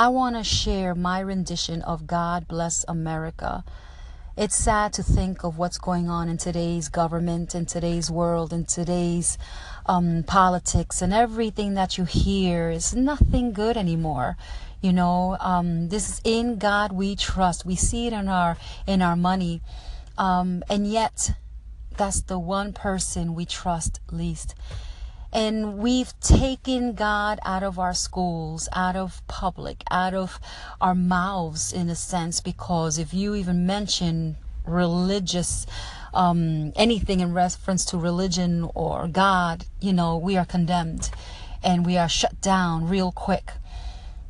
I want to share my rendition of God Bless America. It's sad to think of what's going on in today's government, in today's world, in today's um, politics, and everything that you hear is nothing good anymore. You know, um, this is in God we trust. We see it in our in our money, um, and yet that's the one person we trust least. And we've taken God out of our schools, out of public, out of our mouths in a sense, because if you even mention religious, um, anything in reference to religion or God, you know, we are condemned and we are shut down real quick,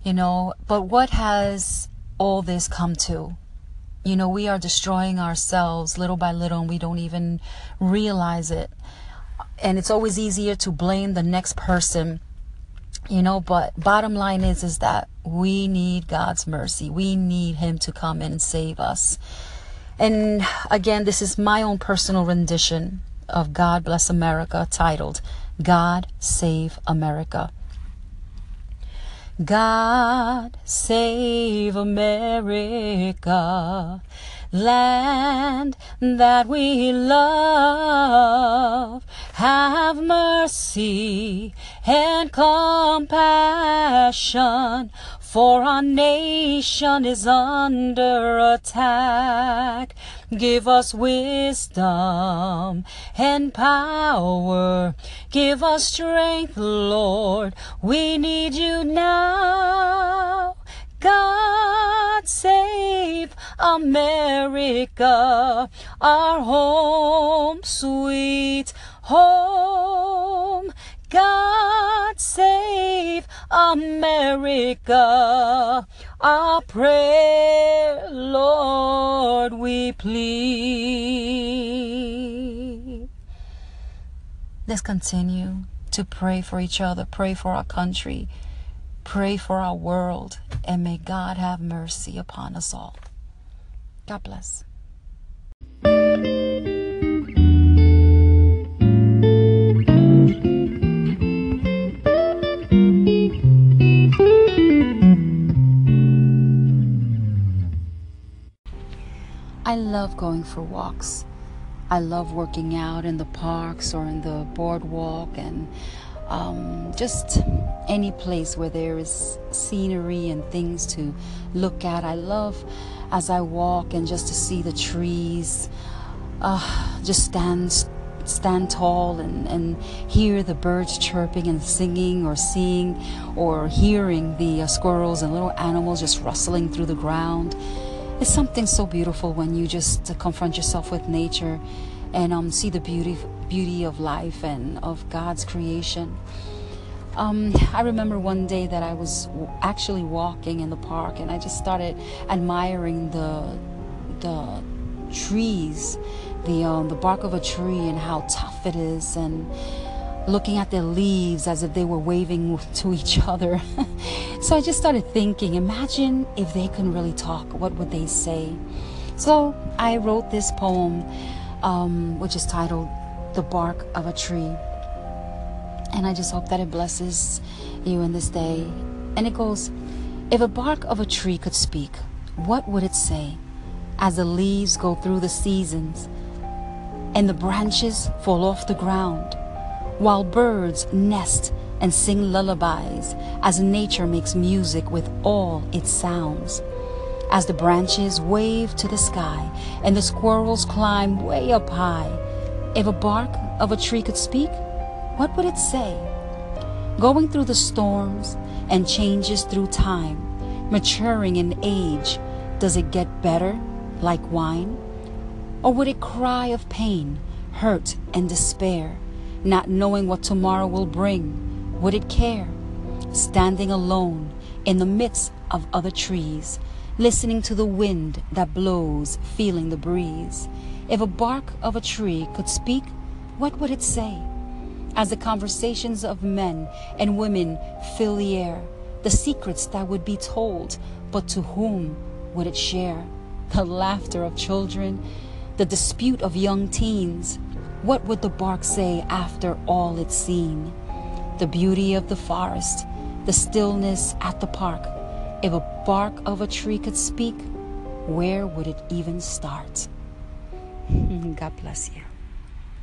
you know. But what has all this come to? You know, we are destroying ourselves little by little and we don't even realize it and it's always easier to blame the next person you know but bottom line is is that we need god's mercy we need him to come and save us and again this is my own personal rendition of god bless america titled god save america god save america land that we love. Have mercy and compassion, for our nation is under attack. Give us wisdom and power. Give us strength, Lord. We need you now. God save America, our home, sweet home. God save America, our prayer, Lord, we plead. Let's continue to pray for each other, pray for our country Pray for our world, and may God have mercy upon us all. God bless. I love going for walks. I love working out in the parks or in the boardwalk and um, just any place where there is scenery and things to look at. I love as I walk and just to see the trees, uh, just stand stand tall and, and hear the birds chirping and singing or seeing or hearing the uh, squirrels and little animals just rustling through the ground. It's something so beautiful when you just uh, confront yourself with nature and um, see the beauty beauty of life and of God's creation. Um, I remember one day that I was actually walking in the park and I just started admiring the the trees, the um, the bark of a tree and how tough it is, and looking at their leaves as if they were waving to each other. so I just started thinking, imagine if they can really talk, what would they say? So I wrote this poem um, which is titled The Bark of a Tree. And I just hope that it blesses you in this day. And it goes If a bark of a tree could speak, what would it say as the leaves go through the seasons and the branches fall off the ground while birds nest and sing lullabies as nature makes music with all its sounds? as the branches wave to the sky and the squirrels climb way up high. If a bark of a tree could speak, what would it say? Going through the storms and changes through time, maturing in age, does it get better like wine? Or would it cry of pain, hurt, and despair, not knowing what tomorrow will bring? Would it care? Standing alone in the midst of other trees, listening to the wind that blows, feeling the breeze. If a bark of a tree could speak, what would it say? As the conversations of men and women fill the air, the secrets that would be told, but to whom would it share? The laughter of children, the dispute of young teens. What would the bark say after all it's seen? The beauty of the forest, the stillness at the park, If a bark of a tree could speak, where would it even start? God bless you.